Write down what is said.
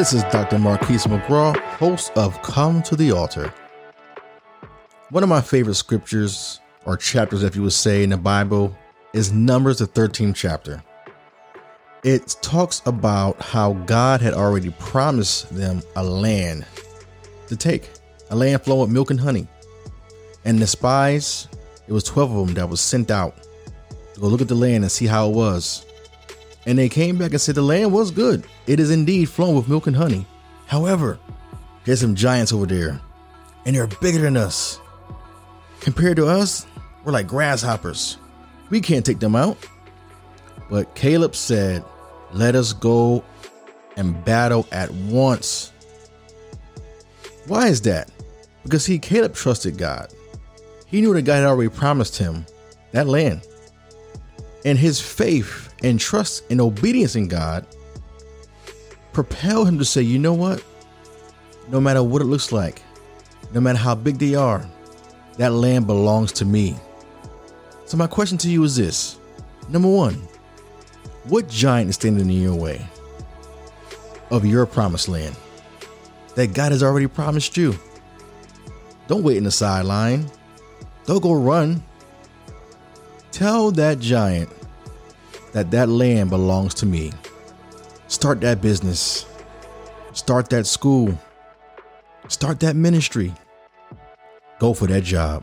This is Dr. Marquise McGraw, host of Come to the Altar. One of my favorite scriptures, or chapters, if you would say, in the Bible is Numbers, the 13th chapter. It talks about how God had already promised them a land to take, a land flowing with milk and honey. And the spies, it was 12 of them that was sent out to go look at the land and see how it was. And they came back and said the land was good. It is indeed flowing with milk and honey. However, there's some giants over there, and they're bigger than us. Compared to us, we're like grasshoppers. We can't take them out. But Caleb said, Let us go and battle at once. Why is that? Because he, Caleb, trusted God. He knew that God had already promised him that land. And his faith and trust and obedience in God propel him to say, you know what? No matter what it looks like, no matter how big they are, that land belongs to me. So, my question to you is this Number one, what giant is standing in your way of your promised land that God has already promised you? Don't wait in the sideline. Don't go run. Tell that giant that that land belongs to me. Start that business. Start that school. Start that ministry. Go for that job.